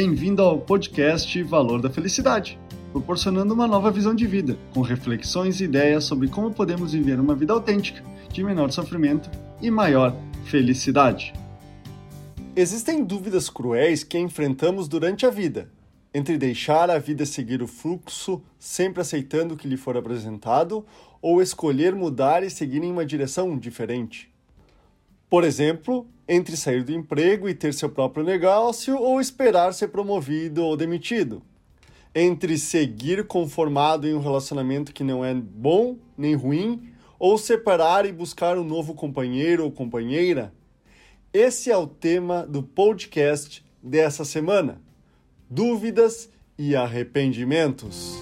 Bem-vindo ao podcast Valor da Felicidade, proporcionando uma nova visão de vida, com reflexões e ideias sobre como podemos viver uma vida autêntica, de menor sofrimento e maior felicidade. Existem dúvidas cruéis que enfrentamos durante a vida, entre deixar a vida seguir o fluxo, sempre aceitando o que lhe for apresentado, ou escolher mudar e seguir em uma direção diferente. Por exemplo, entre sair do emprego e ter seu próprio negócio ou esperar ser promovido ou demitido. Entre seguir conformado em um relacionamento que não é bom nem ruim ou separar e buscar um novo companheiro ou companheira. Esse é o tema do podcast dessa semana: dúvidas e arrependimentos.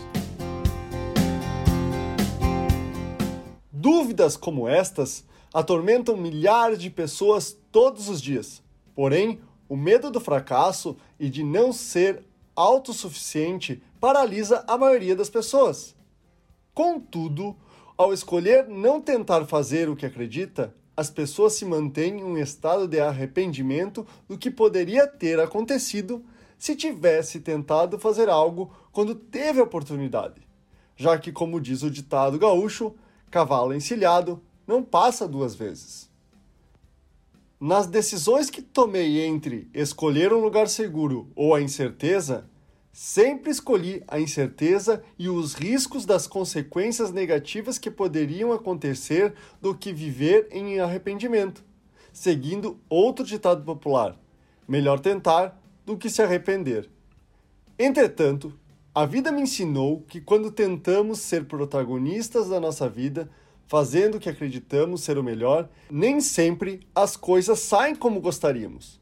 Dúvidas como estas atormentam milhares de pessoas todos os dias. Porém, o medo do fracasso e de não ser autossuficiente paralisa a maioria das pessoas. Contudo, ao escolher não tentar fazer o que acredita, as pessoas se mantêm em um estado de arrependimento do que poderia ter acontecido se tivesse tentado fazer algo quando teve a oportunidade. Já que, como diz o ditado gaúcho, cavalo encilhado não passa duas vezes. Nas decisões que tomei entre escolher um lugar seguro ou a incerteza, sempre escolhi a incerteza e os riscos das consequências negativas que poderiam acontecer do que viver em arrependimento, seguindo outro ditado popular: melhor tentar do que se arrepender. Entretanto, a vida me ensinou que quando tentamos ser protagonistas da nossa vida, fazendo o que acreditamos ser o melhor, nem sempre as coisas saem como gostaríamos.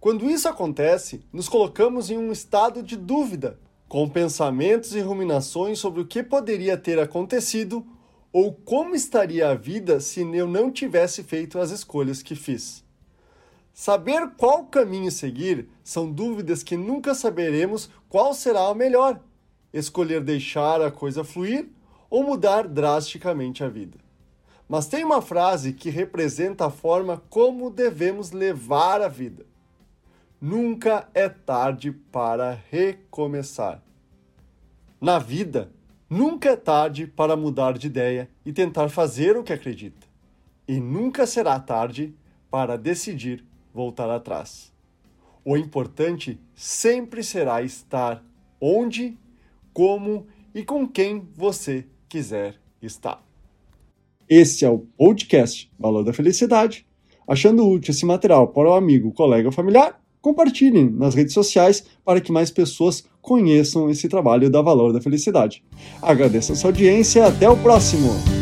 Quando isso acontece, nos colocamos em um estado de dúvida, com pensamentos e ruminações sobre o que poderia ter acontecido ou como estaria a vida se eu não tivesse feito as escolhas que fiz. Saber qual caminho seguir são dúvidas que nunca saberemos qual será o melhor. Escolher deixar a coisa fluir ou mudar drasticamente a vida. Mas tem uma frase que representa a forma como devemos levar a vida. Nunca é tarde para recomeçar. Na vida, nunca é tarde para mudar de ideia e tentar fazer o que acredita. E nunca será tarde para decidir voltar atrás. O importante sempre será estar onde, como e com quem você quiser estar. Esse é o podcast Valor da Felicidade. Achando útil esse material para o amigo, colega ou familiar, compartilhem nas redes sociais para que mais pessoas conheçam esse trabalho da Valor da Felicidade. Agradeço a sua audiência e até o próximo!